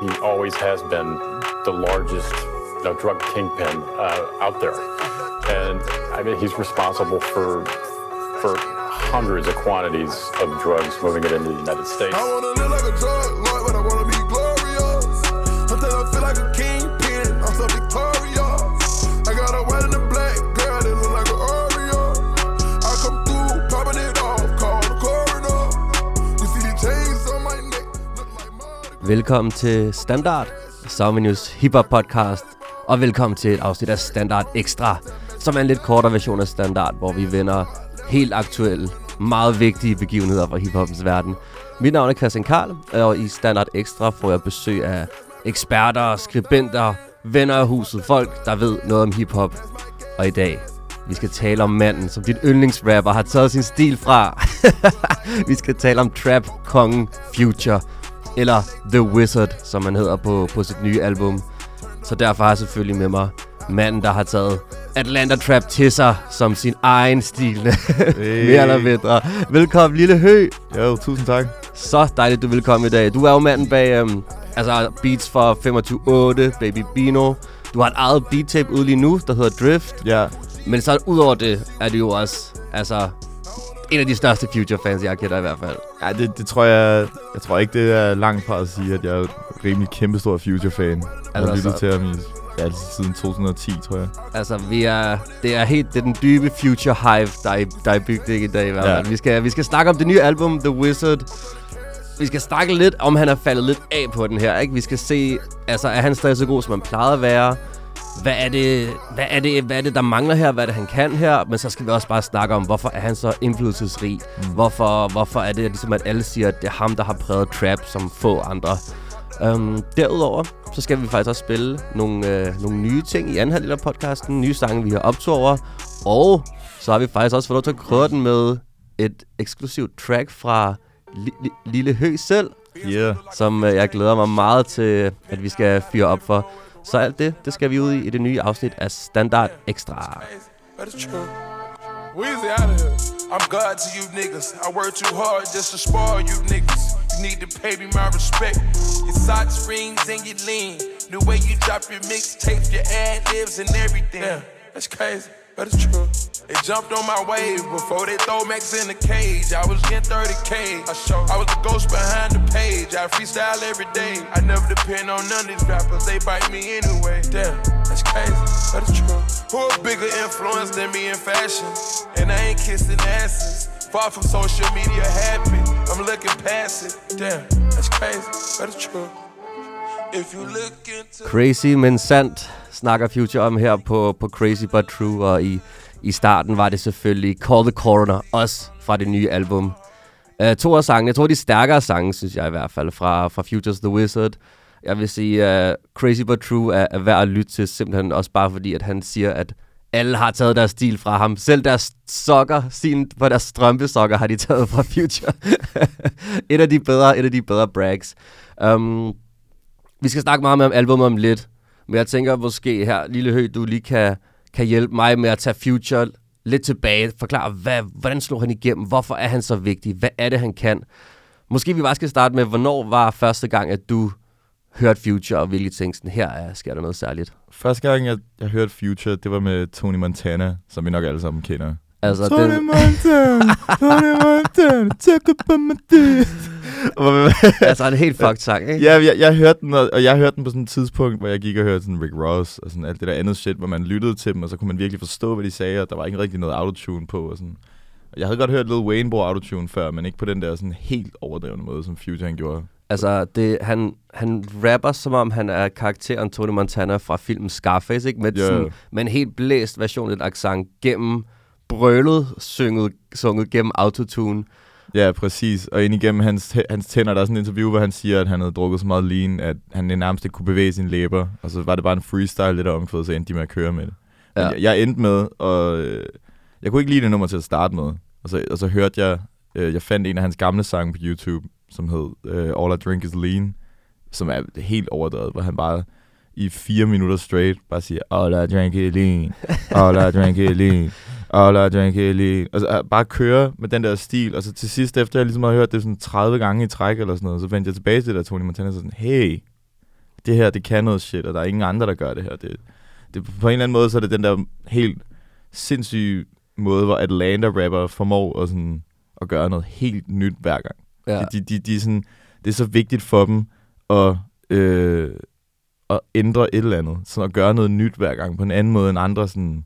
He always has been the largest you know, drug kingpin uh, out there. And I mean, he's responsible for, for hundreds of quantities of drugs moving it into the United States. Velkommen til Standard, Sommernews Hip Hop podcast, og velkommen til et afsnit af Standard Extra, som er en lidt kortere version af Standard, hvor vi vender helt aktuelle, meget vigtige begivenheder fra hiphoppens verden. Mit navn er Christian Karl, og i Standard Extra får jeg besøg af eksperter, skribenter, venner af huset, folk, der ved noget om hiphop. Og i dag, vi skal tale om manden, som dit yndlingsrapper har taget sin stil fra. vi skal tale om trap kongen Future, eller The Wizard, som han hedder på, på sit nye album. Så derfor har jeg selvfølgelig med mig manden, der har taget Atlanta Trap til sig som sin egen stil. Mere eller mindre. Velkommen, lille hø. Jo, tusind tak. Så dejligt, du vil komme i dag. Du er jo manden bag øhm, altså beats for 25-8, Baby Bino. Du har et eget beat tape ude lige nu, der hedder Drift. Ja, Men så udover det, er du jo også altså, en af de største Future-fans, jeg kender i hvert fald. Ja det, det tror jeg... Jeg tror ikke, det er langt fra at sige, at jeg er rimelig kæmpestor Future-fan. Jeg Altså, har lyttet så- til ham i, ja, siden 2010, tror jeg. Altså, vi er, det er helt det er den dybe future hive, der er, der er bygget i dag i fald. Ja. Vi, skal, vi skal snakke om det nye album, The Wizard. Vi skal snakke lidt om, han er faldet lidt af på den her, ikke? Vi skal se, altså, er han stadig så god, som han plejede at være? Hvad er, det, hvad, er det, hvad er det, der mangler her? Hvad er det, han kan her? Men så skal vi også bare snakke om, hvorfor er han så indflydelsesrig? Mm. Hvorfor, hvorfor er det ligesom, at alle siger, at det er ham, der har præget trap som få andre? Um, derudover, så skal vi faktisk også spille nogle, øh, nogle nye ting i anden halvdel af podcasten. Nye sange, vi har optog over. Og så har vi faktisk også fået lov til at krydre den med et eksklusivt track fra Li- Li- Lille Hø selv, Yeah. som øh, jeg glæder mig meget til, at vi skal fyre op for. Så alt det, det skal vi ud i i det nye afsnit af Standard Extra. Weezy out of here. I'm God to you niggas. I work too hard just to spoil you niggas. You need to pay me my respect. Your socks, rings, and your lean. The way you drop your mixtapes, your ad libs, and everything. Damn, that's crazy, but it's true. They jumped on my wave before they throw Max in the cage. I was getting 30k. I show. I was the ghost behind the page. I freestyle every day. I never depend on none of these rappers. They bite me anyway. Damn, that's crazy, but it's true. Who a bigger influence than me in fashion? And I ain't kissing asses. Far from social media happy. I'm looking past it. Damn, that's crazy, but it's true. Crazy, men sandt, snakker Future om her på, på Crazy But True, og i, i starten var det selvfølgelig Call the Coroner, også fra det nye album. Uh, to af sangene, jeg tror de stærkere sange, synes jeg i hvert fald, fra, fra Futures The Wizard. Jeg vil sige, uh, Crazy But True er, er værd at lytte til, simpelthen også bare fordi, at han siger, at alle har taget deres stil fra ham. Selv deres sokker, sin på deres strømpesokker, har de taget fra Future. et af de bedre, et af de bedre brags. Um, vi skal snakke meget mere om albumet om lidt, men jeg tænker måske her, Lille Høg, du lige kan, kan hjælpe mig med at tage Future lidt tilbage. Forklare, hvad, hvordan slog han igennem? Hvorfor er han så vigtig? Hvad er det, han kan? Måske vi bare skal starte med, hvornår var første gang, at du hørte Future, og hvilke ting sådan, her er, sker der noget særligt? Første gang, jeg, jeg hørte Future, det var med Tony Montana, som vi nok alle sammen kender. Altså, Tony den, Montana, Tony Montana, take up on my dick. Altså en helt fucked sang, ikke? Ja, jeg, jeg hørte den, og, og jeg hørte den på sådan et tidspunkt, hvor jeg gik og hørte sådan Rick Ross og sådan alt det der andet shit, hvor man lyttede til dem, og så kunne man virkelig forstå, hvad de sagde, og der var ikke rigtig noget autotune på. Og sådan. Jeg havde godt hørt Lil Wayne bruge autotune før, men ikke på den der sådan helt overdrevne måde, som Future han gjorde. Altså, det, han, han rapper, som om han er karakteren Tony Montana fra filmen Scarface, ikke? Med, Ja. sådan, med en helt blæst version af et accent gennem brølet, synget, sunget gennem autotune. Ja, præcis. Og ind igennem hans, hans tænder, der er sådan et interview, hvor han siger, at han havde drukket så meget lean, at han nærmest ikke kunne bevæge sine læber. Og så var det bare en freestyle lidt omkvædet, så endte de med at køre med det. Ja. jeg, jeg endte med, og øh, jeg kunne ikke lide det nummer til at starte med. Og så, og så hørte jeg, øh, jeg fandt en af hans gamle sange på YouTube, som hed øh, All I Drink Is Lean, som er helt overdrevet, hvor han bare i fire minutter straight bare siger, All I drink is lean, all I drink is lean, is lean. Og så øh, bare køre med den der stil, og så til sidst, efter jeg ligesom har hørt det sådan 30 gange i træk eller sådan noget, så vendte jeg tilbage til det der Tony Montana, så sådan, hey, det her, det kan noget shit, og der er ingen andre, der gør det her. Det, det, på en eller anden måde, så er det den der helt sindssyge måde, hvor Atlanta-rapper formår at, sådan, at gøre noget helt nyt hver gang. Ja. De, de, de er sådan, det er så vigtigt for dem at, øh, at ændre et eller andet. Sådan at gøre noget nyt hver gang, på en anden måde end andre sådan,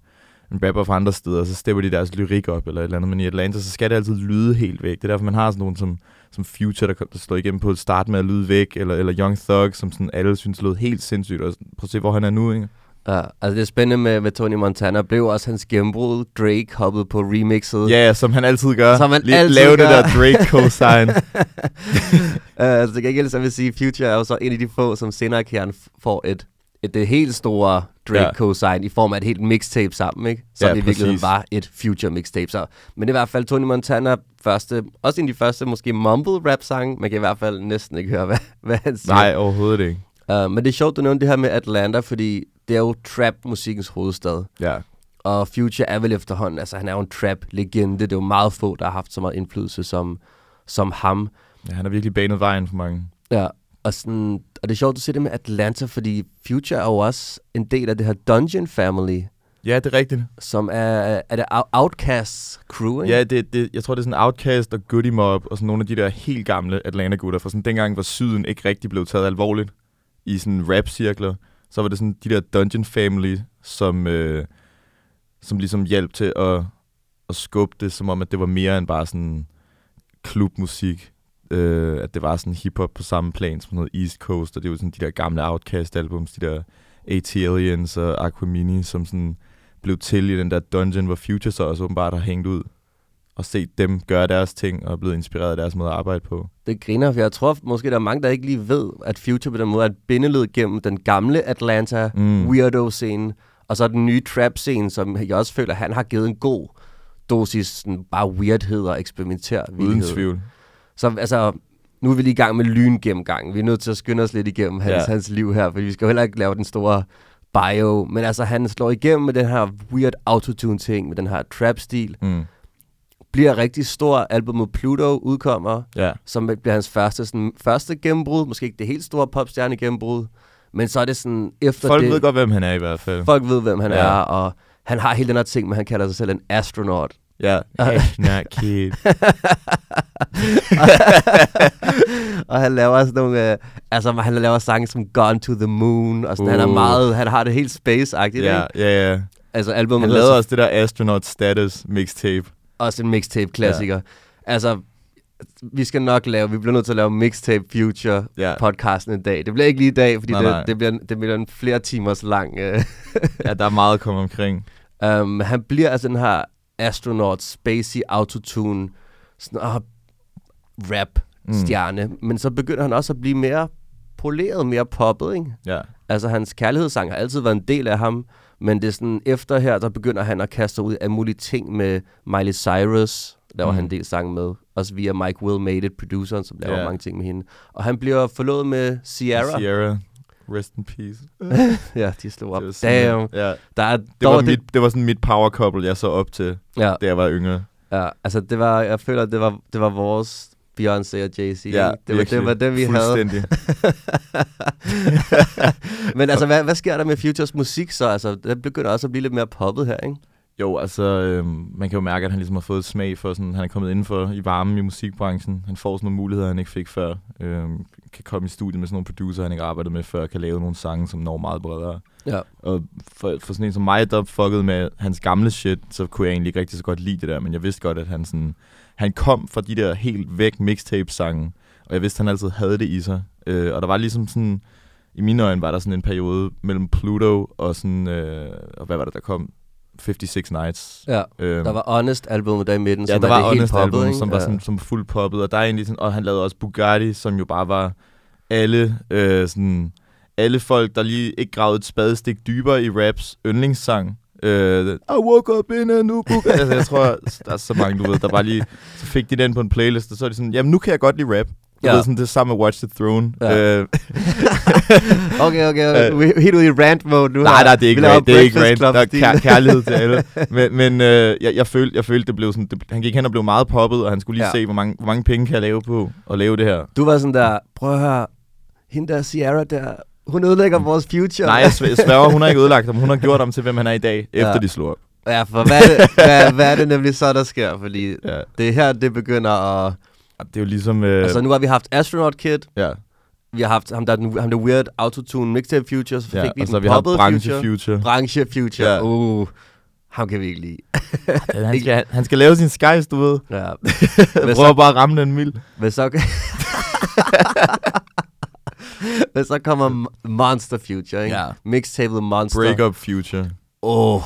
en rapper fra andre steder, så stepper de deres lyrik op eller et eller andet. Men i Atlanta, så skal det altid lyde helt væk. Det er derfor, man har sådan nogen som, som Future, der, der slår igennem på at starte med at lyde væk, eller, eller Young Thug, som sådan alle synes lød helt sindssygt. Og prøv at se, hvor han er nu, ikke? Ja, altså det er spændende med, med Tony Montana. Blev også hans gennembrud. Drake hoppede på remixet. Ja, som han altid gør. Som han Lige altid lave gør. det der Drake cosign. Uh, altså det kan ikke så vil sige, Future er jo så en af de få, som senere kan får et, et, det helt store Drake Ja. cosign i form af et helt mixtape sammen, ikke? Så Ja, det i virkeligheden var et Future mixtape. Så. Men det er i hvert fald Tony Montana første, også en af de første måske mumble rap sange. Man kan i hvert fald næsten ikke høre, hvad, hvad han siger. Nej, overhovedet ikke. Uh, men det er sjovt, du nævnte det her med Atlanta, fordi det er jo trap-musikkens hovedstad. Ja. Og Future er vel efterhånden, altså han er jo en trap-legende. Det er jo meget få, der har haft så meget indflydelse som, som ham. ja, han har virkelig banet vejen for mange. Ja, og, sådan, og det er sjovt, du siger det med Atlanta, fordi Future er jo også en del af det her Dungeon Family, Ja, det er rigtigt. som er, er det Out- Outcasts crew, ikke? Ja, det, det, jeg tror, det er sådan Outcast og Goody Mob og sådan nogle af de der helt gamle Atlanta-gutter. For sådan dengang, hvor syden ikke rigtig blev taget alvorligt i sådan rap-cirkler, så var det sådan de der Dungeon Family, som, øh, som ligesom hjalp til at, at skubbe det, som om, at det var mere end bare sådan klubmusik. Øh, at det var sådan hiphop på samme plan som noget East Coast, og det var sådan de der gamle Outcast-albums, de der AT-Aliens og Aquamini, som sådan blev til i den der dungeon, hvor Future så også åbenbart har hængt ud og set dem gøre deres ting og er blevet inspireret af deres måde at arbejde på. Det griner, for jeg tror måske, der er mange, der ikke lige ved, at Future på den måde er et bindeled gennem den gamle Atlanta Mm. weirdo-scene, og så den nye trap-scene, som jeg også føler, han har givet en god dosis sådan bare weirdhed og eksperimentere. Uden tvivl. Så altså, nu er vi lige i gang med lyngennemgangen. Vi er nødt til at skynde os lidt igennem hans, Ja. hans liv her, for vi skal jo heller ikke lave den store bio. Men altså, han slår igennem med den her weird autotune-ting, med den her trap-stil. Mm. Bliver rigtig stor. Albumet Pluto udkommer, Ja. som bliver hans første, sådan, første gennembrud. Måske ikke det helt store popstjerne gennembrud, men så er det sådan efter Folk det... ved godt, hvem han er i hvert fald. Folk ved, hvem han Ja. er, og han har hele den her ting, men han kalder sig selv en astronaut. Ja. Hey, not kid. og han laver også nogle, øh, altså han laver sange som Gone to the Moon, og sådan, uh. han er Uh. meget, han har det helt space-agtigt, ja, ja, ja. Altså albumet Han lavede så- også det der Astronaut Status mixtape. også en mixtape-klassiker. Ja. Altså, vi skal nok lave, vi bliver nødt til at lave Mixtape Future Ja. podcasten en dag. Det bliver ikke lige i dag, fordi Nej, det, nej. det, bliver, det bliver en flere timers lang. Øh. Ja, der er meget at komme omkring. um, han bliver altså den her astronaut, spacey autotune, sådan, uh, rap stjerne, mm. men så begynder han også at blive mere poleret, mere poppet, ikke? Ja. Altså, hans kærlighedssang har altid været en del af ham, men det er sådan, efter her, der begynder han at kaste ud af mulige ting med Miley Cyrus, der var Mhm. han en del sang med, også via Mike Will Made It, produceren, som laver Ja. mange ting med hende. Og han bliver forlovet med Sierra. Sierra. Rest in peace. Ja, de slog op. Det var sådan- Damn. Ja. Der er Det dog var, mit, det var sådan mit power couple, jeg så op til, Ja, da jeg var yngre. ja, altså det var, jeg føler, det var, det var vores Beyoncé og Jay-Z. ikke? det, var, det var det, vi havde. Men altså, hvad, hvad sker der med Futures musik så? Altså, det begynder også at blive lidt mere poppet her, ikke? Jo, altså, øhm, man kan jo mærke, at han ligesom har fået et smag for, sådan, han er kommet indenfor i varmen i musikbranchen. Han får sådan nogle muligheder, han ikke fik før. Øhm, kan komme i studiet med sådan nogle producer, han ikke arbejdet med før, kan lave nogle sange, som når meget bredere. Ja. Og for, for sådan en som mig, der fuckede med hans gamle shit, så kunne jeg egentlig ikke rigtig så godt lide det der, men jeg vidste godt, at han sådan, han kom fra de der helt væk mixtape-sange, og jeg vidste, at han altid havde det i sig. Øh, og der var ligesom sådan, i mine øjne var der sådan en periode mellem Pluto og sådan, øh, og hvad var det, der kom? 56 Nights. Ja. Øhm, Der var Honest albumet der i midten, Ja, som der er var det helt Honest poppet, album, som var Ja. sådan, som fuld poppet, og der er egentlig sådan, og han lavede også Bugatti, som jo bare var alle øh, sådan, alle folk, der lige ikke gravede et spadestik dybere i raps yndlingssang. Øh, I woke up in a new Bugatti. altså, jeg tror, der er så mange, du ved, der bare lige, så fik de den på en playlist, og så er de sådan, jamen nu kan jeg godt lide rap. Du Ja. ved, sådan det samme med Watch the Throne. Ja. Øh, Okay, okay, okay. Vi er helt ude i rant mode nu. Nej, nej, det er ikke Vi rant. Det er ikke rant. Der er kær- kærlighed til alle. Men, men øh, jeg, jeg, følte, jeg følte, det blev sådan... Det, han gik hen og blev meget poppet, og han skulle lige Ja. se, hvor mange, hvor mange penge kan jeg lave på at lave det her. Du var sådan der, prøv at høre, hende der Sierra der, hun ødelægger vores future. Nej, jeg svær- jeg sværger, hun har ikke ødelagt ham. Hun har gjort ham til, hvem han er i dag, efter Ja. de slog op. Ja, for hvad er, det, hvad, hvad er det nemlig så, der sker? Fordi Ja. det er her, det begynder at... Det er jo ligesom... Øh, Altså, nu har vi haft Astronaut Kid, ja, vi har haft ham der, ham der weird autotune mixtape future, så fik ja. vi og så har vi poppede branche future. future. Branche future. Ja. Uh, ham kan vi ikke lide. Han skal, han skal lave sin skies, du ved. Ja. Prøver så, bare at ramme den mild. hvis så, hvis så kommer Monster Future, ikke? Ja. Mixtape The Monster. Break up future. Oh,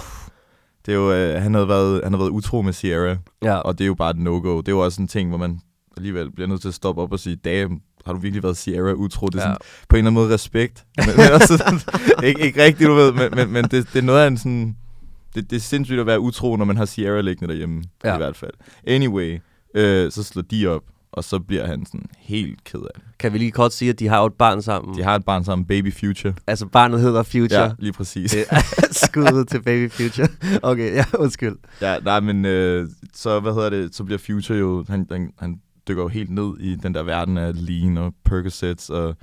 Det er jo, øh, han, havde været, han har været utro med Sierra, ja. og det er jo bare et no-go. Det er jo også en ting, hvor man alligevel bliver nødt til at stoppe op og sige, damn, har du virkelig været Sierra utro? Det er Ja. sådan, på en eller anden måde respekt. men, men også, sådan, ikke, ikke rigtigt, du ved, men, men, men det, det er noget af en sådan... Det, det er sindssygt at være utro, når man har Sierra liggende derhjemme, ja. I hvert fald. Anyway, øh, så slår de op, og så bliver han sådan helt ked af det. Kan vi lige kort sige, at de har jo et barn sammen? De har et barn sammen, Baby Future. Altså, barnet hedder Future. Ja, lige præcis. Det er skuddet til Baby Future. Okay, ja, undskyld. Ja, nej, men øh, så, hvad hedder det, så bliver Future jo, han, han, han dykker jo helt ned i den der verden af lean og Percocets, og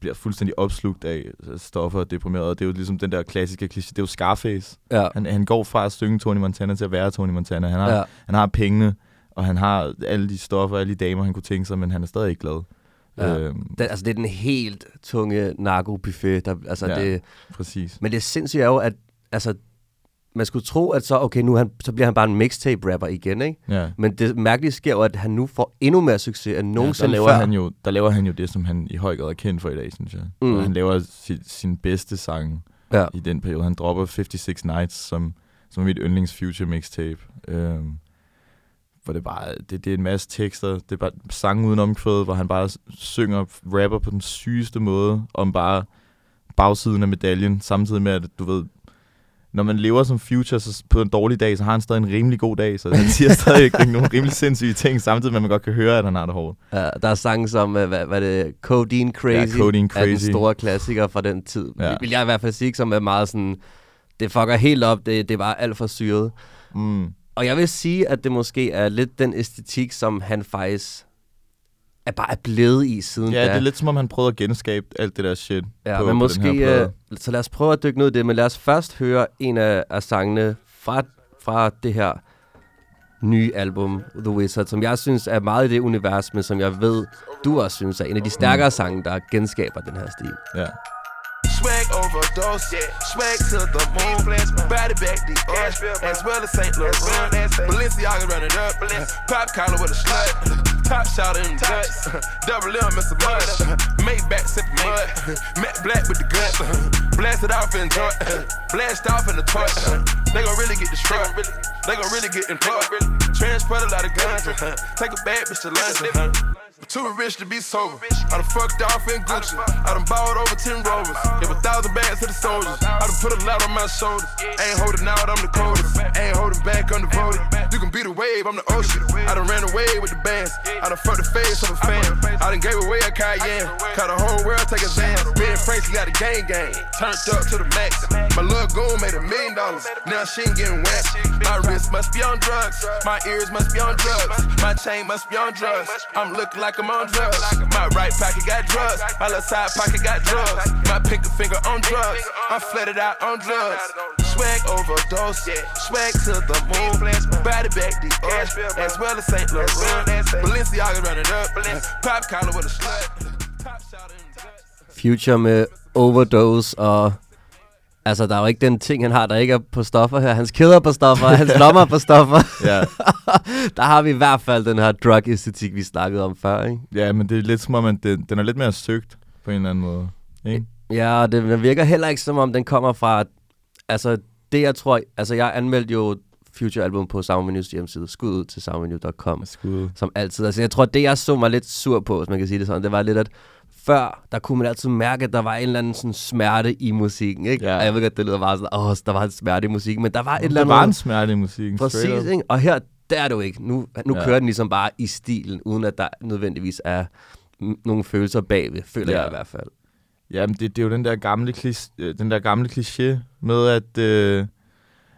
bliver fuldstændig opslugt af stoffer og deprimeret. Det er jo ligesom den der klassiske kliché, det er jo Scarface. Ja. Han, han går fra at synge Tony Montana til at være Tony Montana. Han har, ja. Han har pengene, og han har alle de stoffer, alle de damer, han kunne tænke sig, men han er stadig ikke glad. Ja. Øhm, Den, altså, det er den helt tunge narko-buffet. Der, altså, Ja. det, præcis. men det sindssyge er jo, at altså, man skulle tro, at så, okay, nu han, så bliver han bare en mixtape-rapper igen, ikke? Ja. Men det mærkelige sker jo, at han nu får endnu mere succes end Ja, nogensinde der, laver før. han jo, der laver han jo det, som han i høj grad er kendt for i dag, synes jeg. Mm. Mm. Han laver sin, sin bedste sang Ja. i den periode. Han dropper 56 Nights, som, som er mit yndlings future mixtape. Øhm, hvor det bare, det, det er en masse tekster, det er bare sange uden omkvæd, hvor han bare synger, rapper på den sygeste måde, om bare bagsiden af medaljen, samtidig med, at du ved, når man lever som future så på en dårlig dag, så har han stadig en rimelig god dag, så han siger stadig ikke nogle rimelig sindssyge ting, samtidig med, at man godt kan høre, at han har det hårdt. Ja, der er sange som, øh, hvad, hvad det, Codeine Crazy, Ja, Codeine er den Crazy. store klassiker fra den tid. Ja. Vil jeg i hvert fald sige, som er meget sådan, det fucker helt op, det, det var alt for syret. Mm. Og jeg vil sige, at det måske er lidt den æstetik, som han faktisk er bare er blevet i siden Ja, da. det er lidt som om, han prøvede at genskabe alt det der shit Ja, på, men på måske, den her plade. øh, så lad os prøve at dykke ned i det, men lad os først høre en af, af sangene fra, fra det her nye album, The Wizard, som jeg synes er meget i det univers, men som jeg ved, du også synes er en af de stærkere sange, der genskaber den her stil. Ja. Swag overdose, swag to the moon, body back the ass, as well as St. Laurent. Balenciaga run it up, pop collar with a slut, top shot in the guts, double M some mud, made back sip mud, matte black with the guts, blast it off in joint, blast off in the toy. They gon' really get destroyed, they gon' really get employed. Transport a lot of guns, take a bad bitch to lunch. Too rich to be sober. I done fucked off in Gucci. I done bought over 10 rovers. Give a thousand bags to the soldiers. I done put a lot on my shoulders. Ain't holding out, I'm the coldest. Ain't holding back, I'm devoted. You can be the wave, I'm the ocean. I done ran away with the bands. I done fucked the face of a fan. I done gave away a Cayenne. Caught the whole world take advance. Being Frankie got a gang gang. Turned up to the max. My little goon made a million dollars. Now she ain't getting wet. My wrist must be on drugs. My ears must be on drugs. My chain must be on drugs. I'm looking like I'm on drugs. My right pocket got drugs. My left side pocket got drugs. My pinky finger on drugs. I'm flooded out on drugs. Swag overdose. Swag to the moon. Body back the ass. As well as St. Laurent. Balenciaga run it up. Pop collar with a slut. Future med Overdose, og altså, der er jo ikke den ting, han har, der ikke er på stoffer her. Hans kæder er på stoffer, hans lommer er på stoffer. Ja. der har vi i hvert fald den her drug-æstetik, vi snakkede om før, ikke? ja, men det er lidt som om, at den, den er lidt mere søgt på en eller anden måde. Ikke? Ja, og det virker heller ikke som om, den kommer fra... Altså, det jeg tror... Altså, jeg anmeldte jo Future-album på Soundmenus hjemmeside. Skud ud til soundmenu.com. Skud. Som altid. Altså, jeg tror, det jeg så mig lidt sur på, hvis man kan sige det sådan, det var lidt, at før, der kunne man altid mærke, at der var en eller anden sådan smerte i musikken, ikke? Ja. Og jeg ved godt, det lyder bare sådan, åh, der var en smerte i musikken, men der var et eller Der andet... var en smerte i musikken. Præcis, ikke? Og her, der er jo ikke. Nu, nu Ja. kører den ligesom bare i stilen, uden at der nødvendigvis er nogle følelser bagved, føler Ja. jeg i hvert fald. Jamen, det, det er jo den der gamle, klis, øh, den der gamle kliché med, at, øh,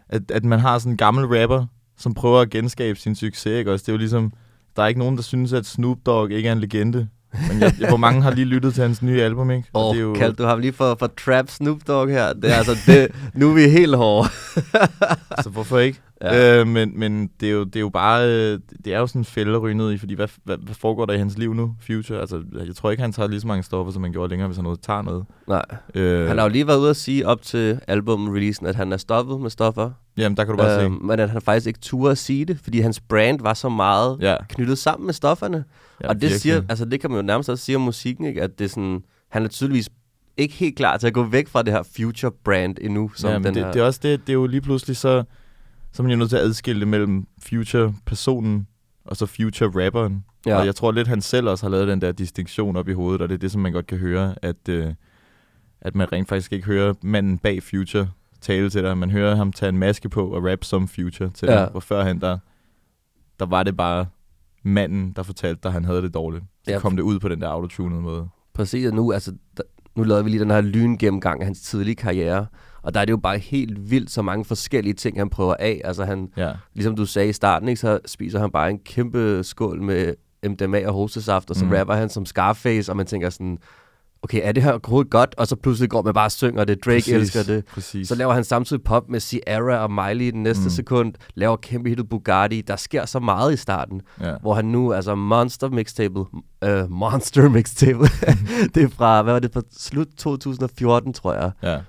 at, at man har sådan en gammel rapper, som prøver at genskabe sin succes, ikke? Også, det er jo ligesom, der er ikke nogen, der synes, at Snoop Dogg ikke er en legende. Men jeg, hvor mange har lige lyttet til hans nye album, ikke? Og det er jo, kaldte du ham lige for, for Trap Snoop Dogg her? Det er altså, det, nu er vi helt hårde. så hvorfor ikke? Ja. Øh, men men det, er jo, det er jo bare, øh, det er jo sådan en fælde i, fordi hvad, hvad, hvad foregår der i hans liv nu, Future? Altså, jeg tror ikke, han tager lige så mange stoffer, som han gjorde længere, hvis han noget tager noget. Nej, Øh, han har jo lige været ude at sige op til album-releasen, at han er stoppet med stoffer. Jamen, der kan du bare Øh, se. men at han faktisk ikke turde at sige det, fordi hans brand var så meget Ja, knyttet sammen med stofferne. ja og det, virkelig. siger, altså, det kan man jo nærmest også sige om musikken, ikke? at det er sådan, han er tydeligvis ikke helt klar til at gå væk fra det her future brand endnu. Som ja, den men det, her. det, er også det, det er jo lige pludselig så, så er man jo nødt til at adskille det mellem Future-personen og så Future-rapperen. Ja. Og jeg tror lidt, han selv også har lavet den der distinktion op i hovedet, og det er det, som man godt kan høre, at, øh, at man rent faktisk ikke hører manden bag Future tale til dig. Man hører ham tage en maske på og rap som Future til Ja. dig. Hvor førhen der, der var det bare manden, der fortalte dig, at han havde det dårligt. Så Ja. kom det ud på den der autotunede måde. Præcis, og nu, altså, der, nu lavede vi lige den her lyngennemgang af hans tidlige karriere, og der er det jo bare helt vildt så mange forskellige ting, han prøver af. Altså han, Ja. ligesom du sagde i starten, ikke, så spiser han bare en kæmpe skål med MDMA og hostesaft, og så mm. Rapper han som Scarface, og man tænker sådan, okay, er det her overhovedet godt? Og så pludselig går man bare og synger det, Drake Præcis. elsker det. Præcis. Så laver han samtidig pop med Ciara og Miley i den næste mm. Sekund, laver kæmpe hittet Bugatti. Der sker så meget i starten, ja. hvor han nu, altså Monster mixtape, uh, Monster mixtape, det er fra, hvad var det, fra slut 2014, tror jeg. ja.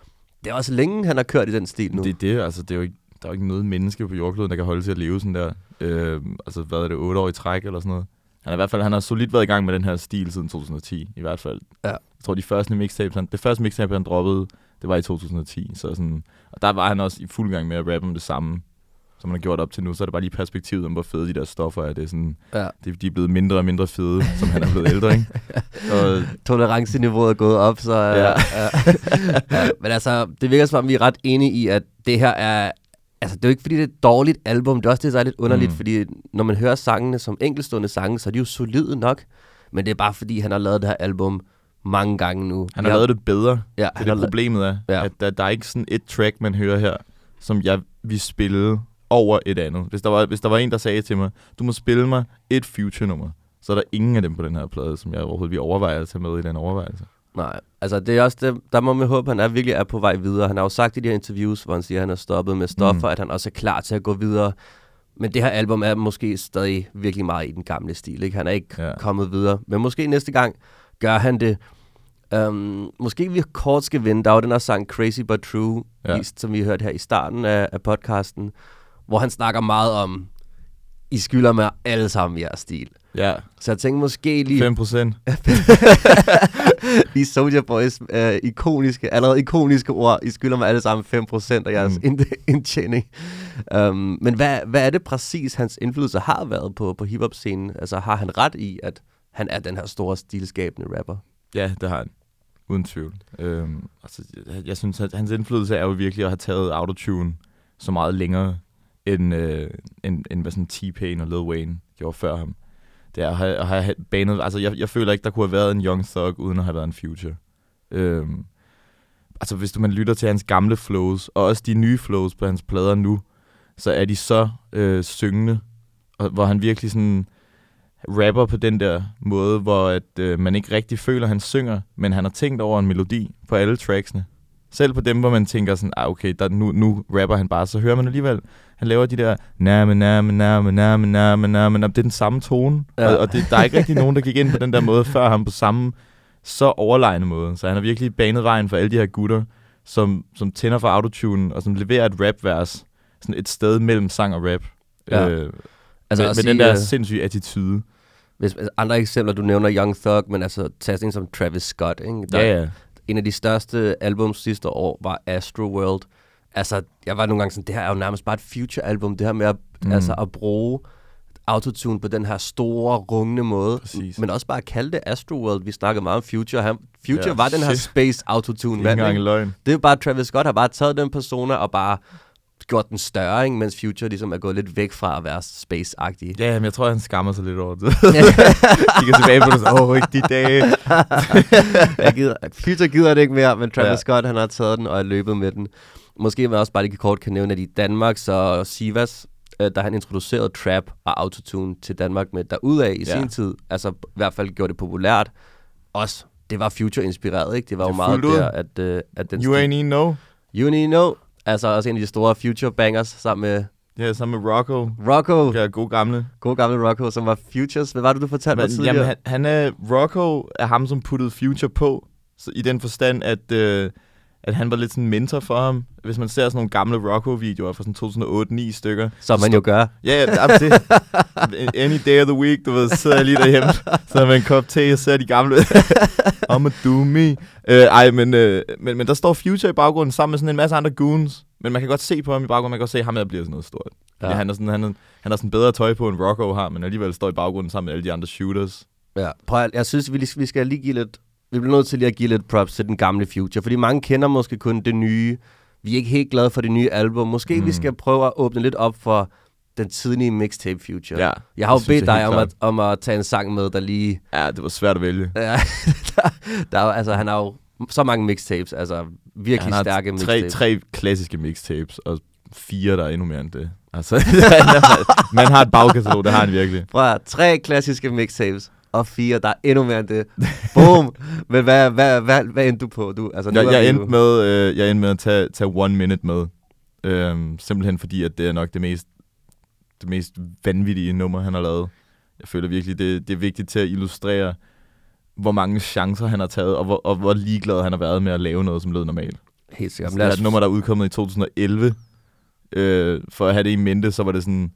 Det er også længe, han har kørt i den stil nu. Det er det, altså det er jo ikke, der er jo ikke noget menneske på jordkloden, der kan holde til at leve sådan der, øh, altså hvad er det, otte år i træk eller sådan noget. Han har i hvert fald, han har solidt været i gang med den her stil siden 2010, i hvert fald. Ja. Jeg tror, de første mixtapes, han, det første mixtape, han droppede, det var i 2010, så sådan, og der var han også i fuld gang med at rappe om det samme, som han har gjort op til nu, så er det bare lige perspektivet om, hvor fede de der stoffer er. Det er sådan, Ja. det, de er blevet mindre og mindre fede, som han er blevet ældre, ikke? Og, Toleranceniveauet er gået op, så... Ja. Ja. ja. ja. Men altså, det virker som om, vi er ret enige i, at det her er... Altså, det er jo ikke, fordi det er et dårligt album. Det er også det, der er lidt underligt, mm. Fordi når man hører sangene som enkeltstående sange, så er de jo solide nok. Men det er bare, fordi han har lavet det her album mange gange nu. han har lavet det bedre, Ja, Det er det problemet er, ja. at der, der er ikke sådan et track, man hører her, som jeg vil spille over et andet. Hvis der, var, hvis der var en, der sagde til mig, du må spille mig et Future-nummer, så er der ingen af dem på den her plade, som jeg overhovedet vil overveje at tage med i den overvejelse. Nej, altså det er også det, der må man håbe, at han er virkelig er på vej videre. Han har jo sagt i de her interviews, hvor han siger, at han er stoppet med stoffer, mm. at han også er klar til at gå videre. Men det her album er måske stadig virkelig meget i den gamle stil. Ikke? Han er ikke ja. Kommet videre. Men måske næste gang gør han det. Um, måske vi kort skal vinde. Der er jo den her sang Crazy But True. Ja. som vi hørte her i starten af, af podcasten, hvor han snakker meget om, I skylder mig alle sammen jeres stil. Ja, Så jeg tænkte måske lige... 5 procent. lige Soldier Boys øh, ikoniske, allerede ikoniske ord. I skylder mig alle sammen 5% af jeres. Mm. indtjening. Um, men hvad, hvad er det præcis, hans indflydelse har været på, på hiphop-scenen? Altså har han ret i, at han er den her store stilskabende rapper? Ja, det har han. Uden tvivl. Øhm, altså, jeg, jeg synes, at hans indflydelse er jo virkelig at have taget autotune så meget længere, end, øh, end, end hvad sådan T-Pain og Lil Wayne gjorde før ham. Det er at have, at have banet... Altså, jeg, jeg føler ikke, der kunne have været en Young Thug, uden at have været en Future. Øhm, altså, hvis du man lytter til hans gamle flows, og også de nye flows på hans plader nu, så er de så øh, syngende, og, hvor han virkelig sådan rapper på den der måde, hvor at, øh, man ikke rigtig føler, at han synger, men han har tænkt over en melodi på alle tracksene. Selv på dem, hvor man tænker sådan, ah, okay, der, nu, nu rapper han bare, så hører man alligevel, han laver de der, name, name, name, name, name, name, det er den samme tone, Ja. og, og det, der er ikke rigtig nogen, der gik ind på den der måde før ham på samme, så overlegne måde. Så han har virkelig banet vejen for alle de her gutter, som, som tænder for autotune, og som leverer et rapvers, sådan et sted mellem sang og rap. Ja. Øh, Altså med, med sige, den der øh, sindssyge attitude. hvis, altså, andre eksempler, du nævner Young Thug, men altså tag en som Travis Scott. Ikke? Der, Ja, ja. En af de største albums sidste år var Astro World. Altså, jeg var nogle gange sådan, det her er jo nærmest bare et future-album. Det her med at, mm. Altså, at bruge autotune på den her store, rungende måde. Præcis. Men også bare at kalde det Astro World. Vi snakkede meget om Future. Han, Future Ja, var den her space autotune mand. engang Ikke? løgn. Det er bare, Travis Scott har bare taget den persona og bare gjort den større, ikke? mens Future ligesom er gået lidt væk fra at være space-agtig. Ja, men jeg tror, han skammer sig lidt over det. Kigger tilbage på det, så, åh, ikke de dage. jeg gider, Future gider det ikke mere, men Travis. Ja. Scott, han har taget den og er løbet med den. Måske man også bare lige kort kan nævne, at i Danmark, så Sivas øh, da han introducerede trap og autotune til Danmark med derudaf i Ja. sin tid, altså i hvert fald gjorde det populært, også, det var Future-inspireret, ikke? Det var jo Det er meget ud. der, at, øh, at den You ain't even know. You Need Know, altså også en af de store Future-bangers sammen med Ja, sammen med Rocco. Rocco, Ja, god gamle. god gamle Rocco, som var Futures. Hvad var det, du fortalte mig Men, tidligere? jamen, han, han er, Rocco er ham, som puttede Future på, så i den forstand, at, øh, at han var lidt sådan en mentor for ham. Hvis man ser sådan nogle gamle Rocco-videoer fra sådan 2008-9 stykker. som man jo gør. Ja, ja, det, any day of the week, du ved, sidder jeg lige derhjemme, så med en kop te og ser de gamle. I'm a do me. Uh, ej, men, uh, men, men der står Future i baggrunden sammen med sådan en masse andre goons. Men man kan godt se på ham i baggrunden, man kan godt se, at ham her bliver sådan noget stort. Ja. Han, er sådan, han, er, han har sådan bedre tøj på, end Rocco har, men alligevel står i baggrunden sammen med alle de andre shooters. Ja, prøv at, jeg synes, vi, vi skal lige give lidt... Vi bliver nødt til lige at give lidt props til den gamle Future, fordi mange kender måske kun det nye. Vi er ikke helt glade for det nye album. Måske mm. vi skal prøve at åbne lidt op for den tidlige mixtape Future. Ja, jeg har jo bedt dig om klart. at, om at tage en sang med, der lige... Ja, det var svært at vælge. Ja, der, der, er altså, han har jo så mange mixtapes, altså virkelig har stærke mixtapes. tre klassiske mixtapes, og fire, der er endnu mere end det. Altså, man har et bagkatalog, det har han virkelig. Prøv tre klassiske mixtapes, og fire, der er endnu mere end det. Boom! Men hvad, hvad, hvad, hvad endte du på? Du, altså, nu Jeg, er jeg, vi endte med, øh, jeg endte med at tage, tage One Minute med. Øhm, simpelthen fordi, at det er nok det mest, det mest vanvittige nummer, han har lavet. Jeg føler virkelig, det, det er vigtigt til at illustrere, hvor mange chancer han har taget, og hvor, og hvor ligeglad han har været med at lave noget, som lød normalt. Helt sikkert. Det er et nummer, der er udkommet i 2011. Øh, for at have det i mente, så var det sådan...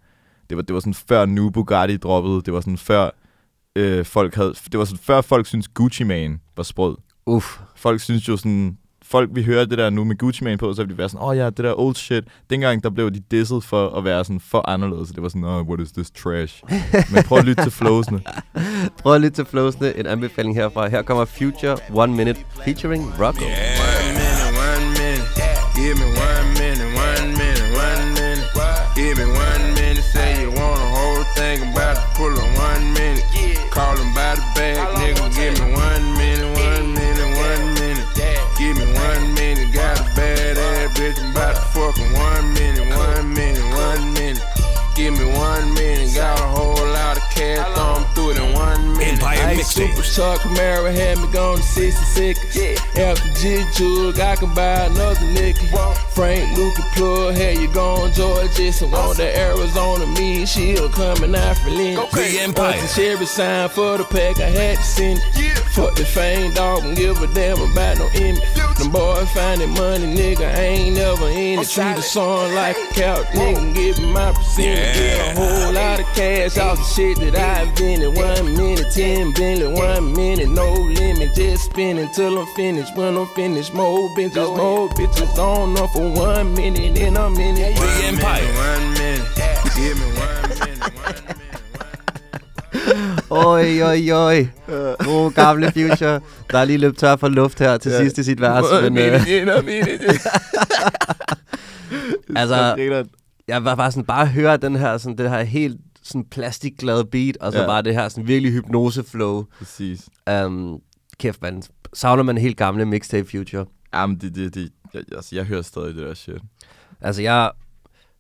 Det var, det var sådan før New Bugatti droppede. Det var sådan før... Øh, folk havde, det var sådan før folk synes Gucci Mane var sprød. uff, Folk synes jo sådan... Folk, vi hører det der nu med Gucci Mane på, så vil de være sådan, åh oh, ja, det der old shit. Dengang, der blev de disset for at være sådan for anderledes. Så det var sådan, oh, what is this trash? Men prøv at lytte til flowsene. Prøv lidt til flowsene. En anbefaling herfra. Her kommer Future One Minute featuring Rocco. One Super Truck Camaro had me going to 60 seconds. After G Jug, I can buy another nigga. Frank Lucas plug, had you gone Georgia. So want the Arizona me, she'll coming out for Lynn. The Empire. Cherry sign for the pack, I had to send it. Fuck the fame dog and give a damn about no image. Them boys finding money, nigga, I ain't never in it. Treat the song like a couch, nigga, give me my percentage. Get a whole lot of cash off the shit that I invented. One minute, ten billion, one minute, no limit. Just spinning till I'm finished. When I'm finished, more bitches, more bitches on up for one minute, then I'm in it. The One minute, Oj, oj, oj. God gamle Future. Der er lige løbet tør for luft her til sidst i sit vers. Men, øh, altså, jeg var bare sådan, bare høre den her, sådan, det her helt sådan plastikglade beat, og så Ja. bare det her sådan virkelig hypnose-flow. Præcis. Um, kæft, man. Savner man helt gamle mixtape Future. Jamen, det, det, det, jeg, altså, jeg hører stadig det der shit. Altså, jeg,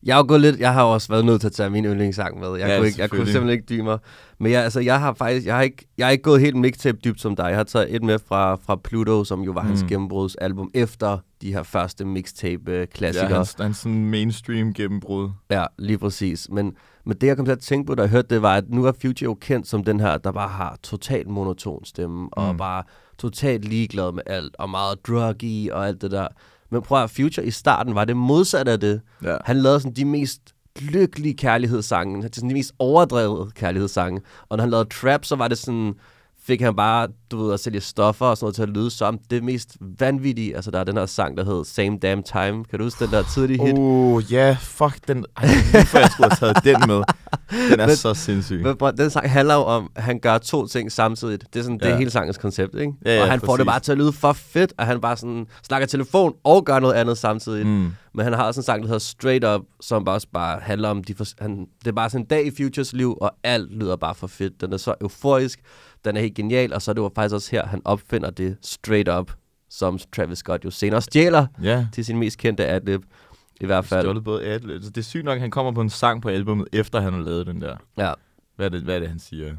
jeg har gået lidt, jeg har også været nødt til at tage min yndlingssang med. Jeg, Ja, kunne, ikke, jeg kunne simpelthen ikke dybe mig. Men jeg, altså, jeg har faktisk, jeg har ikke, jeg har ikke gået helt mixtape dybt som dig. Jeg har taget et med fra, fra Pluto, som jo var mm. hans gennembrudsalbum efter de her første mixtape øh, Ja, hans, hans sådan mainstream gennembrud. Ja, lige præcis. Men, men det, jeg kom til at tænke på, da jeg hørte det, var, at nu er Future jo kendt som den her, der bare har totalt monoton stemme, mm. og bare totalt ligeglad med alt, og meget druggy og alt det der. Men prøv at Future i starten var det modsatte af det. Ja. Han lavede sådan de mest lykkelige kærlighedssange, sådan de mest overdrevede kærlighedssange. Og når han lavede trap, så var det sådan, fik han bare, du ved, at sælge stoffer og sådan noget til at lyde som det mest vanvittige. Altså, der er den her sang, der hedder Same Damn Time. Kan du huske den der tidlige hit? Oh, ja, yeah, fuck den. Ej, hvorfor jeg skulle have taget den med. Den er Men- så sindssyg. Men bror, den sang handler jo om, at han gør to ting samtidig. Det er sådan, det er Ja. hele sangens koncept, ikke? Ja, ja, og han får det præcis. bare til at lyde for fedt, at han bare sådan snakker telefon og gør noget andet samtidig. Mm. Men han har sådan en sang, der hedder Straight Up, som bare også bare handler om, de for, han, det er bare sådan en dag i Futures liv, og alt lyder bare for fedt. Den er så euforisk, den er helt genial, og så er det jo faktisk også her, han opfinder det Straight Up, som Travis Scott jo senere stjæler Ja. til sin mest kendte adlib. i hvert fald. Stjålet både ad- altså, Det er sygt nok, at han kommer på en sang på albumet, efter han har lavet den der. Ja. Hvad er det, hvad er det han siger?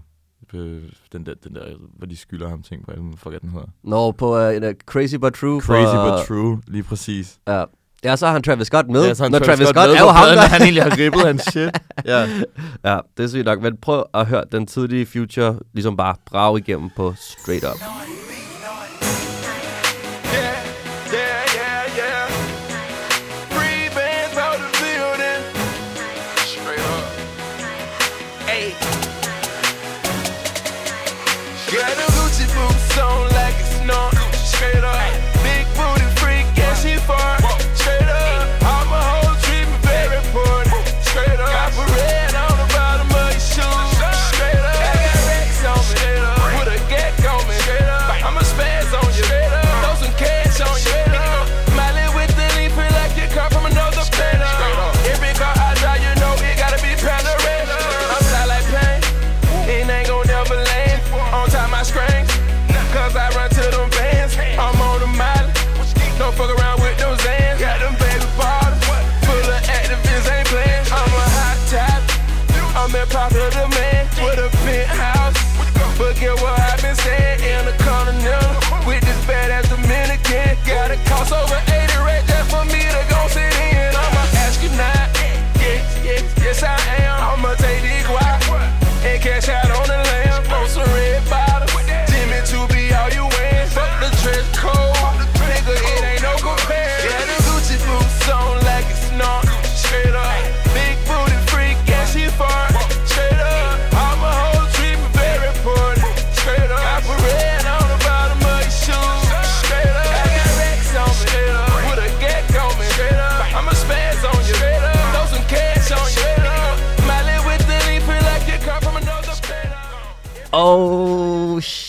Øh, Den der, den der, hvor de skylder ham ting på albumet. Fuck, hvad den hedder. Når på uh, en, uh, Crazy But True. Crazy for, but true, lige præcis. Ja. Ja, så har han Travis Scott med. Ja, så han Når Travis, Scott, med er jo ham, der... han egentlig har rippet hans shit. Ja. Ja, det er sygt nok. Men prøv at høre den tidlige Future ligesom bare brage igennem på Straight Up.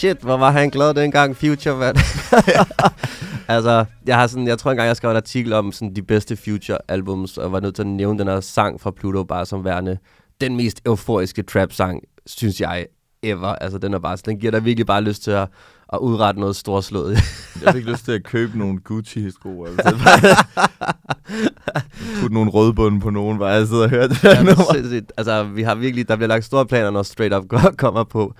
Shit, hvor var han glad dengang, Future, mand. altså, jeg har sådan, jeg tror engang, jeg skrev en artikel om sådan, de bedste Future-albums, og var nødt til at nævne den her sang fra Pluto, bare som værende den mest euforiske trap-sang, synes jeg, ever. Altså, den er bare, den giver dig virkelig bare lyst til at, at udrette noget storslået. Jeg fik lyst til at købe nogle Gucci-sko. Altså. Putte nogle rødbunde på nogen, hvor jeg sidder og hører det Ja, er nummer. Altså, vi har virkelig, der bliver lagt store planer, når Straight Up kommer på.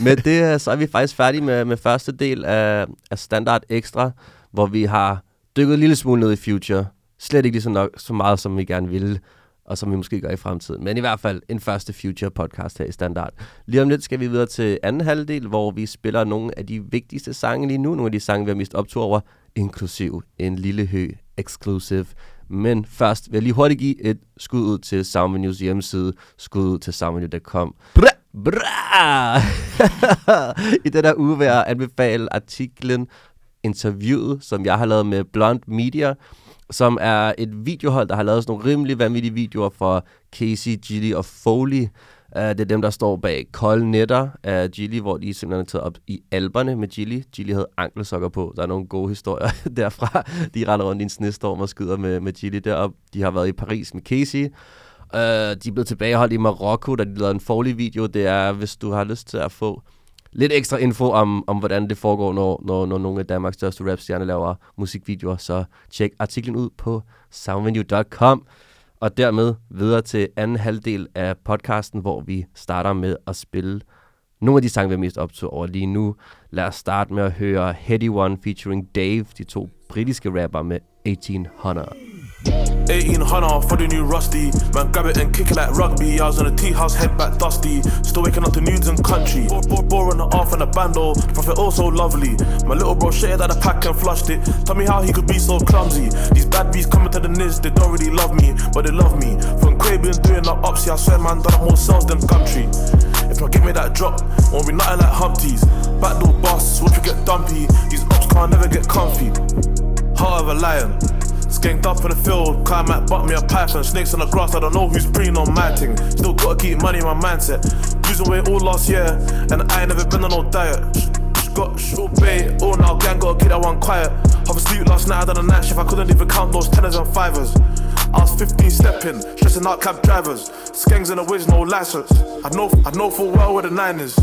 Med det, øh, så er vi faktisk færdige med, med første del af, af Standard Extra, hvor vi har dykket en lille smule ned i Future. Slet ikke lige så, nok, så meget, som vi gerne ville, og som vi måske gør i fremtiden. Men i hvert fald en første Future podcast her i Standard. Lige om lidt skal vi videre til anden halvdel, hvor vi spiller nogle af de vigtigste sange lige nu. Nogle af de sange, vi har mist optur over, inklusiv en lille hø exclusive. Men først vil jeg lige hurtigt give et skud ud til Soundvenues hjemmeside. Skud ud til soundvenue.com. Bra! Bra! I den her uge vil jeg anbefale artiklen interviewet, som jeg har lavet med Blond Media, som er et videohold, der har lavet sådan nogle rimelig vanvittige videoer for Casey, Gilly og Foley. Uh, det er dem, der står bag Kolde Netter af Gilly, hvor de simpelthen er taget op i alberne med Gilly. Gilly havde ankelsokker på. Der er nogle gode historier derfra. De render rundt i en snestorm og skyder med, med Gilly derop. De har været i Paris med Casey. Uh, de er blevet tilbageholdt i Marokko, da de lavede en Foley-video. Det er, hvis du har lyst til at få lidt ekstra info om, om hvordan det foregår, når, når, når nogle af Danmarks største rapstjerner laver musikvideoer, så tjek artiklen ud på soundvenue.com. Og dermed videre til anden halvdel af podcasten, hvor vi starter med at spille nogle af de sange, vi er mest optog over lige nu. Lad os starte med at høre Heady One featuring Dave, de to britiske rapper med 1800. 1800 for the new rusty. Man, grab it and kick it like rugby. I was in a tea house, head back dusty. Still waking up to nudes and country. Bore, bore, on the off and the bando. The prophet also lovely. My little bro shared out the pack and flushed it. Tell me how he could be so clumsy. These bad bees coming to the niz, they don't really love me, but they love me. From Quabian doing the upsy, I swear man done more sales than country. If I give me that drop, won't be nothing like Humpties. Backdoor boss, watch you get dumpy. These ops can't never get comfy. Heart of a lion. Skanked up in the field, climb at butt me a python. Snakes on the grass, I don't know who's preying on my thing. Still gotta keep money in my mindset. Losing weight all last year, and I ain't never been on no diet. Got short bait, all oh, now gang gotta keep that one quiet. Half asleep last night, I done a night shift, I couldn't even count those tenors and fivers. I was 15 stepping, stressing out cab drivers. Skangs in the whiz, no license. I know, I know full well where the nine is.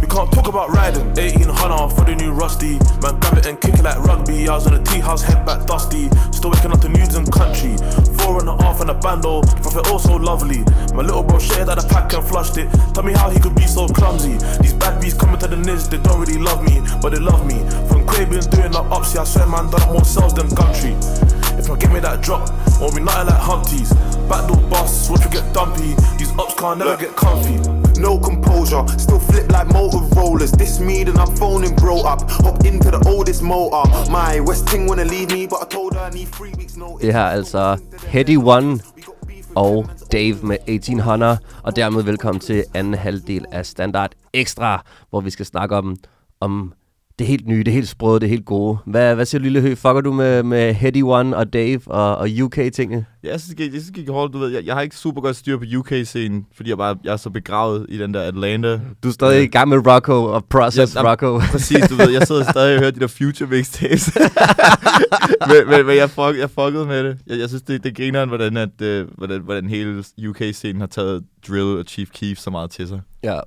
We can't talk about riding. 1800 for the new rusty. Man, grab it and kick it like rugby. I was in a tea house, head back dusty. Still waking up to news and country. Four and a half and a bando. Profit also lovely. My little bro shared out the pack and flushed it. Tell me how he could be so clumsy. These bad bees coming to the niz, they don't really love me, but they love me. From Craven doing the ups, yeah, I swear man done more sales than country. Not, give me that drop, won't be nothing like Humpties. Backdoor boss, watch you get dumpy. These ups can't never get comfy. No composure, still flip like Motorollas. This me, then I'm phoning bro up. Hop into the oldest motor. My West Ting wanna leave me, but I told her I need three weeks notice. Det her er altså Heady One og Dave med 1800, og dermed velkommen til anden halvdel af Standard Extra, hvor vi skal snakke om, om det helt nye, det helt sprøde, det helt gode. Hvad, hvad siger du, Lille Hø? Fucker du med, med Heady One og Dave og, og UK-tingene? Ja, jeg synes, jeg, jeg synes, jeg kan holde, du ved, jeg, jeg har ikke super godt styr på UK-scenen, fordi jeg, bare, jeg er så begravet i den der Atlanta. Du er stadig i gang med Rocco og Process Ja, Rocco. Præcis, du ved, jeg sidder stadig og hører de der future mixtapes. men, men, men jeg, fuck, jeg fuckede med det. Jeg, jeg synes, det, det griner, hvordan, at, øh, hvordan, hvordan hele UK-scenen har taget Drill og Chief Keef så meget til sig. Ja,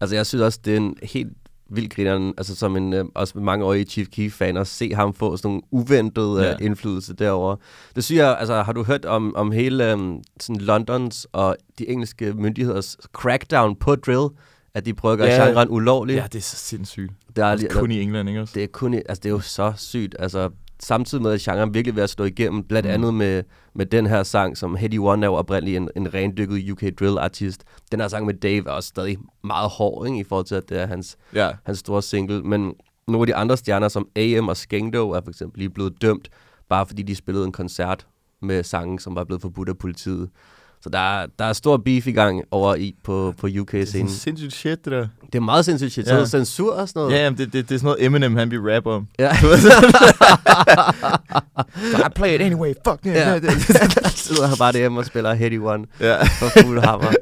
altså jeg synes også, det er en helt vild grineren, altså som en, øh, også mange årige Chief Keef-fan, at se ham få sådan nogle uventede Ja. ja. indflydelse derover. Det synes jeg, altså har du hørt om, om hele um, sådan Londons og de engelske myndigheders crackdown på drill, at de prøver at gøre Ja. genren ulovlig? Ja, det er så sindssygt. det er, Altså, kun i England, ikke også? det er kun, i- altså det er jo så sygt, altså samtidig med, at genren virkelig ved at slå igennem, blandt Mm. andet med, med den her sang, som Heady One er jo oprindeligt en, en rendykket UK drill-artist. Den her sang med Dave er også stadig meget hård, ikke, i forhold til, at det er hans, Ja. hans store single. Men nogle af de andre stjerner, som AM og Skengdo, er for eksempel lige blevet dømt, bare fordi de spillede en koncert med sange, som var blevet forbudt af politiet. Så der er, der er stor beef i gang over i på, på Det er UK-scenen. sådan sindssygt shit, det der. Det er meget sindssygt shit. Så Ja. ja. censur og sådan noget. Ja, jamen, det, det, det er sådan noget Eminem, han bliver rapper om. Ja. I play it anyway, fuck yeah. Ja. sidder han bare derhjemme og spiller Heady One ja. for fuld hammer.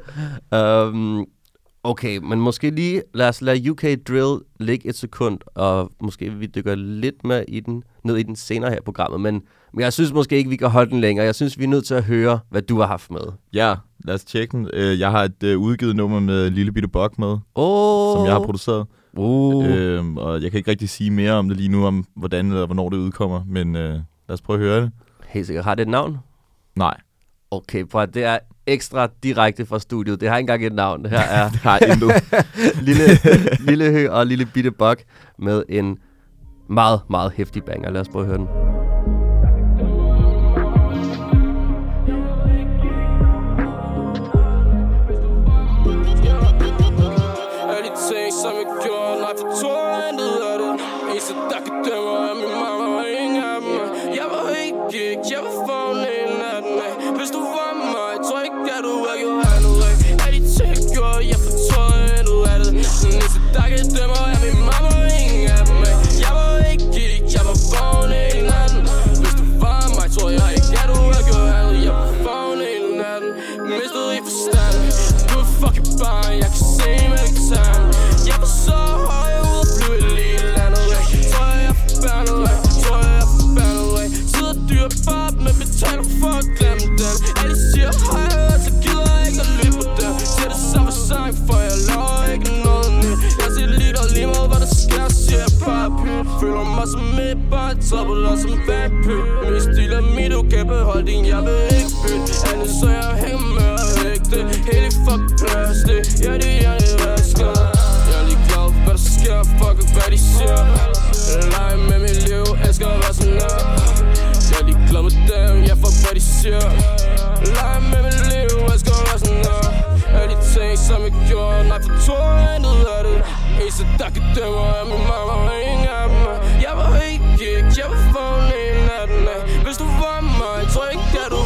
um, okay, men måske lige, lad os lade UK Drill ligge et sekund, og måske vi dykker lidt mere i den, ned i den senere her i programmet, men, men jeg synes måske ikke, vi kan holde den længere. Jeg synes, vi er nødt til at høre, hvad du har haft med. ja, lad os tjekke den. Øh, Jeg har et øh, udgivet nummer med Lille Bitte Bok med, Oh. som jeg har produceret. Uh. Øhm, og jeg kan ikke rigtig sige mere om det lige nu, om hvordan eller hvornår det udkommer, men øh, lad os prøve at høre det. Helt sikkert. Har det et navn? Nej, Okay, prøv at, det er ekstra direkte fra studiet. Det har ikke engang et navn. Det her er har lille, lille hø og lille bitte bok med en meget, meget hæftig banger. Lad os prøve at høre den. Samme for jeg laver ikke noget nyt Jeg siger lidt og lige meget, hvad der sker, siger jeg bare pyt. Føler mig som et barn, toppet og som vampyr Min stil er mit, du kan beholde din, jeg vil ikke bytte Andet så jeg hænger med og ægte Helt i fuck plastik, ja det er det vasker. Jeg er lige glad hvad der sker, fuck hvad de siger. Lege med mit liv, elsker at være sådan her. Jeg er lige glad med dem, jeg fuck hvad de siger. Lege med mit liv, elsker som jeg gjorde, nej for to intet af det Eneste der kan dømme er min mamma og ingen af dem Jeg var ikke gik, jeg var foran en af den Hvis du var mig, tror jeg ikke at du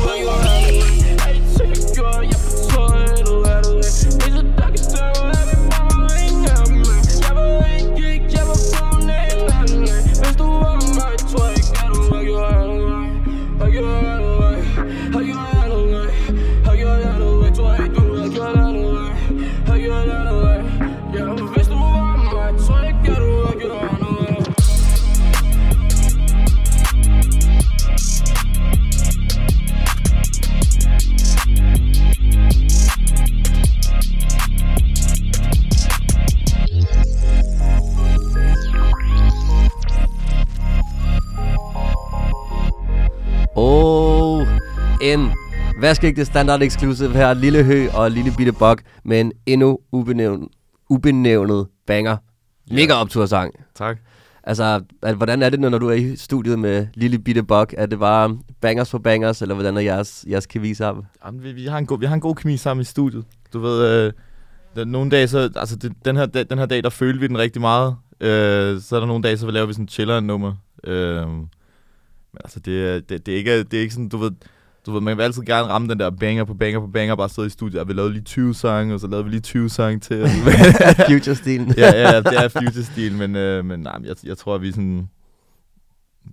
vaskægte standard exclusive her. Lille Hø og Lille Bitte Bok med en endnu ubenævnt, ubenævnet banger. Mega optursang. Tak. Altså, at, hvordan er det, når du er i studiet med Lille Bitte Bok? Er det bare bangers for bangers, eller hvordan er jeres, jeres kemi sammen? Jamen, vi, vi, har en god, vi har en god kemi sammen i studiet. Du ved, øh, der, nogle dage, så, altså det, den, her, den her dag, der følte vi den rigtig meget. Øh, så er der nogle dage, så laver vi sådan en chiller nummer. Øh, men altså, det, det, det, er ikke, det er ikke sådan, du ved, du ved, man vil altid gerne ramme den der banger på banger på banger, bare sidde i studiet, og vi lavede lige 20 sange, og så lavede vi lige 20 sange til. Future-stilen. ja, ja, det er future-stil, men, øh, men nej, jeg, jeg tror, at vi sådan...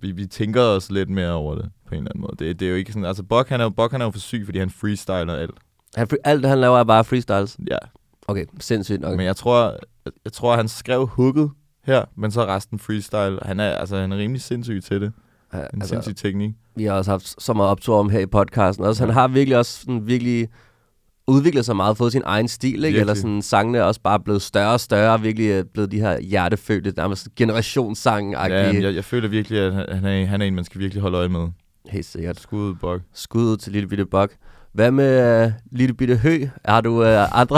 Vi, vi tænker os lidt mere over det, på en eller anden måde. Det, det er jo ikke sådan... Altså, Bok, han er, jo- Bok, han er jo for syg, fordi han freestyler alt. Han, fre- alt, han laver, er bare freestyles. Ja. Okay, sindssygt nok. Men jeg tror, jeg, jeg tror, han skrev hooket her, men så resten freestyle. Han er, altså, han er rimelig sindssyg til det. Ja, En altså, sindssyg teknik. vi har også haft så meget optur om her i podcasten. Også, han har virkelig også sådan, virkelig udviklet sig meget, fået sin egen stil, ikke? Virkelig. Eller sådan, sangene er også bare blevet større og større, virkelig øh, blevet de her hjertefølte, nærmest generationssang Ja, men jeg, jeg føler virkelig, at han- er, han er en, man skal virkelig holde øje med. Helt sikkert. Skud ud, Bok. Skud ud til Lille Bitte Bok. Hvad med uh, Lille Bitte Hø? Har du uh, andre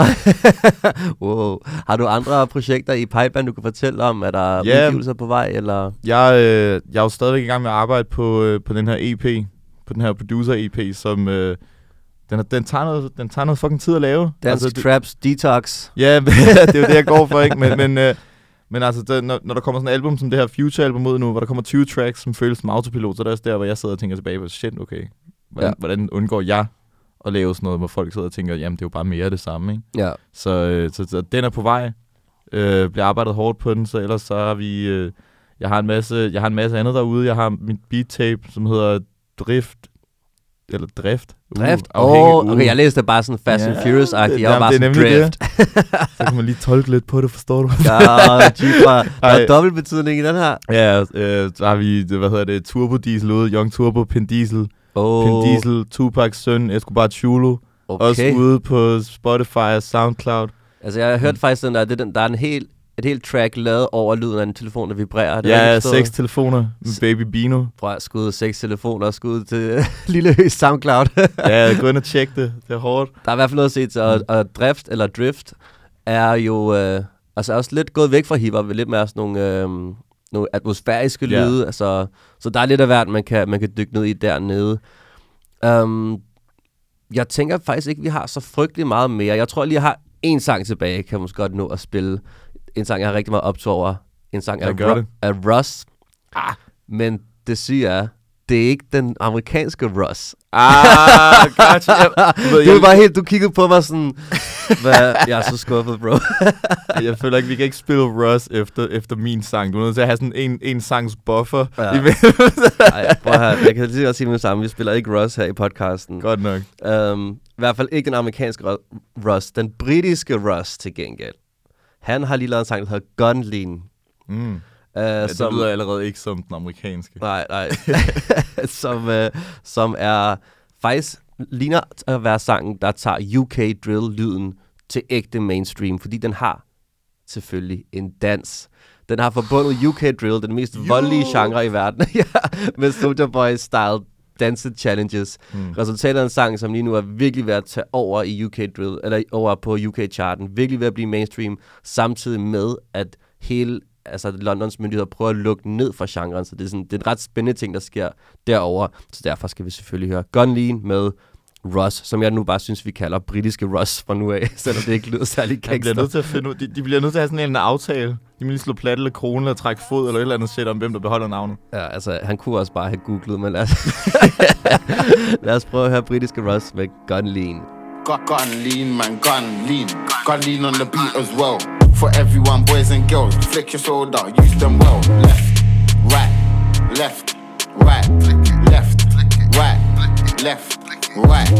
wow. Har du andre projekter i pipeline, du kan fortælle om? Er der Ja. udgivelser på vej? Eller? Jeg, øh, jeg er jo stadigvæk i gang med at arbejde på, øh, på den her EP, på den her producer-EP, som... Øh, den, den, tager noget, den tager noget fucking tid at lave. Dansk Altså, det- Traps Detox. Ja, det er jo det, jeg går for, ikke? Men, men, øh, men altså, det, når, når der kommer sådan et album som det her Future-album ud nu, hvor der kommer 20 tracks, som føles som autopilot, så er det også der, hvor jeg sidder og tænker tilbage på, shit, okay, hvordan, ja. hvordan undgår jeg at lave sådan noget, hvor folk sidder og tænker, jamen, det er jo bare mere af det samme, ikke? Ja. Så, øh, så, så den er på vej. Øh, bliver arbejdet hårdt på den, så ellers så har vi... Øh, jeg har en masse, jeg har en masse andet derude. Jeg har mit beat tape, som hedder Drift. Eller Drift. Drift? Uh, afhængig- oh, okay, jeg læste bare sådan Fast and Furious-agtigt. det- Jeg var bare det er sådan Drift. Så kan man lige tolke lidt på det, forstår du? Ja, Jeeper. Der er dobbelt betydning i den her. Ja, øh, så har vi, det, hvad hedder det, Turbo Diesel ude, Young Turbo, Pin Diesel, Oh, Pin Diesel, Tupacs søn, Escobar Chulo, okay. også ude på Spotify og Soundcloud. Altså, jeg har hørt faktisk den der, det den, der er en helt, et helt track lavet over lyden af en telefon, der vibrerer. Er det Ja, seks telefoner med Baby Bino. Prøv at skud seks telefoner, skud til Lille Høs Soundcloud. Ja, gå ind og tjek det, det er hårdt. der er i hvert fald noget at se til, og, og drift, eller drift, er jo øh, altså også lidt gået væk fra hiphop, lidt mere sådan nogle, øh, nogle atmosfæriske Ja. lyde, altså, så der er lidt af hvert, man kan, man kan dykke ned i dernede. Um, jeg tænker faktisk ikke, vi har så frygtelig meget mere. Jeg tror lige, jeg har en sang tilbage, kan jeg måske godt nå at spille. En sang, jeg har rigtig meget optog over. En sang af, Ru- af Russ. Ah, men det siger jeg, det er ikke den amerikanske Russ. Ah, gotcha. Jeg, du ved, Du var jeg, bare helt, du kiggede på mig sådan, hvad, jeg er så skuffet, bro. jeg føler ikke, vi kan ikke spille Russ efter, efter min sang. Du er nødt til at have sådan en, en sangs buffer. Ja. Ja. Ej, prøv høre, jeg kan lige godt sige med det samme, vi spiller ikke Russ her i podcasten. Godt nok. Um, I hvert fald ikke den amerikanske Ru- Russ, den britiske Russ til gengæld. Han har lige lavet en sang, der hedder Gun Lean. Mm. Uh, Ja, det lyder allerede ikke som den amerikanske. Nej, nej. som, uh, som er faktisk ligner at være sangen, der tager UK drill-lyden til ægte mainstream, fordi den har selvfølgelig en dans. Den har forbundet UK drill, den mest voldelige genre i verden, ja, med Soulja Boy-style dance challenges. Mm. Resultatet af en sang, som lige nu er virkelig ved at tage over i UK drill, eller over på UK-charten, virkelig ved at blive mainstream, samtidig med, at hele altså Londons myndigheder prøver at lukke ned for genren, så det er, sådan, det er en ret spændende ting, der sker derover. Så derfor skal vi selvfølgelig høre Gun Lean med Russ, som jeg nu bare synes, vi kalder britiske Russ fra nu af, selvom det ikke lyder særlig De bliver gangster. nødt til at finde ud, de, de bliver nødt til at have sådan en aftale. De må lige slå plat eller krone eller trække fod eller et eller andet shit om, hvem der beholder navnet. Ja, altså, han kunne også bare have googlet, men lad os, lad os prøve at høre britiske Russ med Gun Lean. Gun lean, man, gun lean. Gun lean on the beat as well. For everyone, boys and girls, flick your shoulder, use them well. Left, right, left, right, left, right, left, right.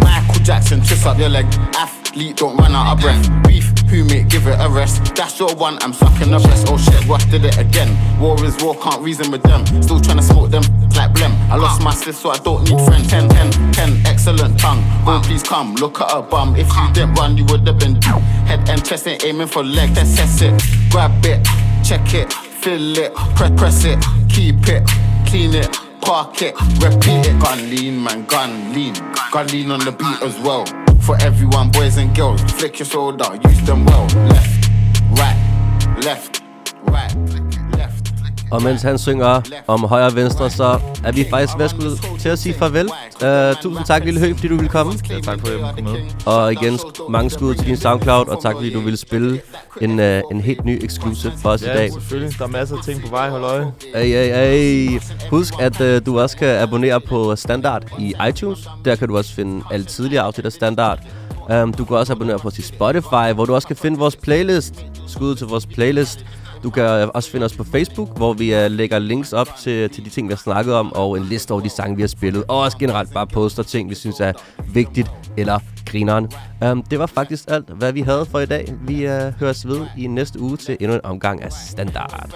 Michael Jackson, twist up your leg. Athlete, don't run out of breath. Beef, who mate, give it a rest. That's your one, I'm sucking the breast. Oh shit, Rush did it again. War is war, can't reason with them. Still trying to smoke them like blem. I lost my sis, so I don't need friends. 10, 10, 10, excellent tongue. Oh, please come, look at her bum. If you didn't run, you would have been down. Head and chest ain't aiming for leg, let's test it. Grab it, check it, fill it, press, press it, keep it, clean it. Park it, repeat it. Gun lean, man, gun lean. Gun lean on the beat as well. For everyone, boys and girls, flick your shoulder, use them well. Left, right, left, right, left. Og mens han synger om højre og venstre, så er vi faktisk ved at skulle til at sige farvel. Uh, tusind tak, Lille Høg, fordi du ville komme. Ja, tak for at jeg med. Og igen, mange skud til din SoundCloud, og tak fordi du ville spille en, uh, en helt ny exclusive for os i Ja, dag. selvfølgelig. Der er masser af ting på vej. Hold øje. Hey, hey, hey. Husk, at uh, du også kan abonnere på Standard i iTunes. Der kan du også finde alle tidligere afsnit af Standard. Um, du kan også abonnere på os i Spotify, hvor du også kan finde vores playlist. Skud til vores playlist. Du kan også finde os på Facebook, hvor vi uh, lægger links op til, til de ting, vi har snakket om, og en liste over de sange, vi har spillet. Og også generelt bare poster ting, vi synes er vigtigt eller grineren. Um, det var faktisk alt, hvad vi havde for i dag. Vi uh, høres ved i næste uge til endnu en omgang af Standard.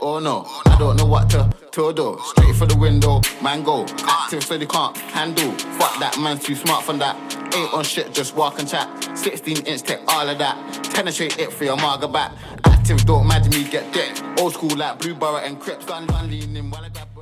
Oh no, I don't know what to, to do. Straight for the window, man go. Active so they can't handle. Fuck that, man's too smart for that. Ain't on shit, just walk and chat. 16 inch, take all of that. Penetrate it for your marga back. Active, don't imagine me get dick. Old school like Blue Borough and Crips. Gun leaning while I grab.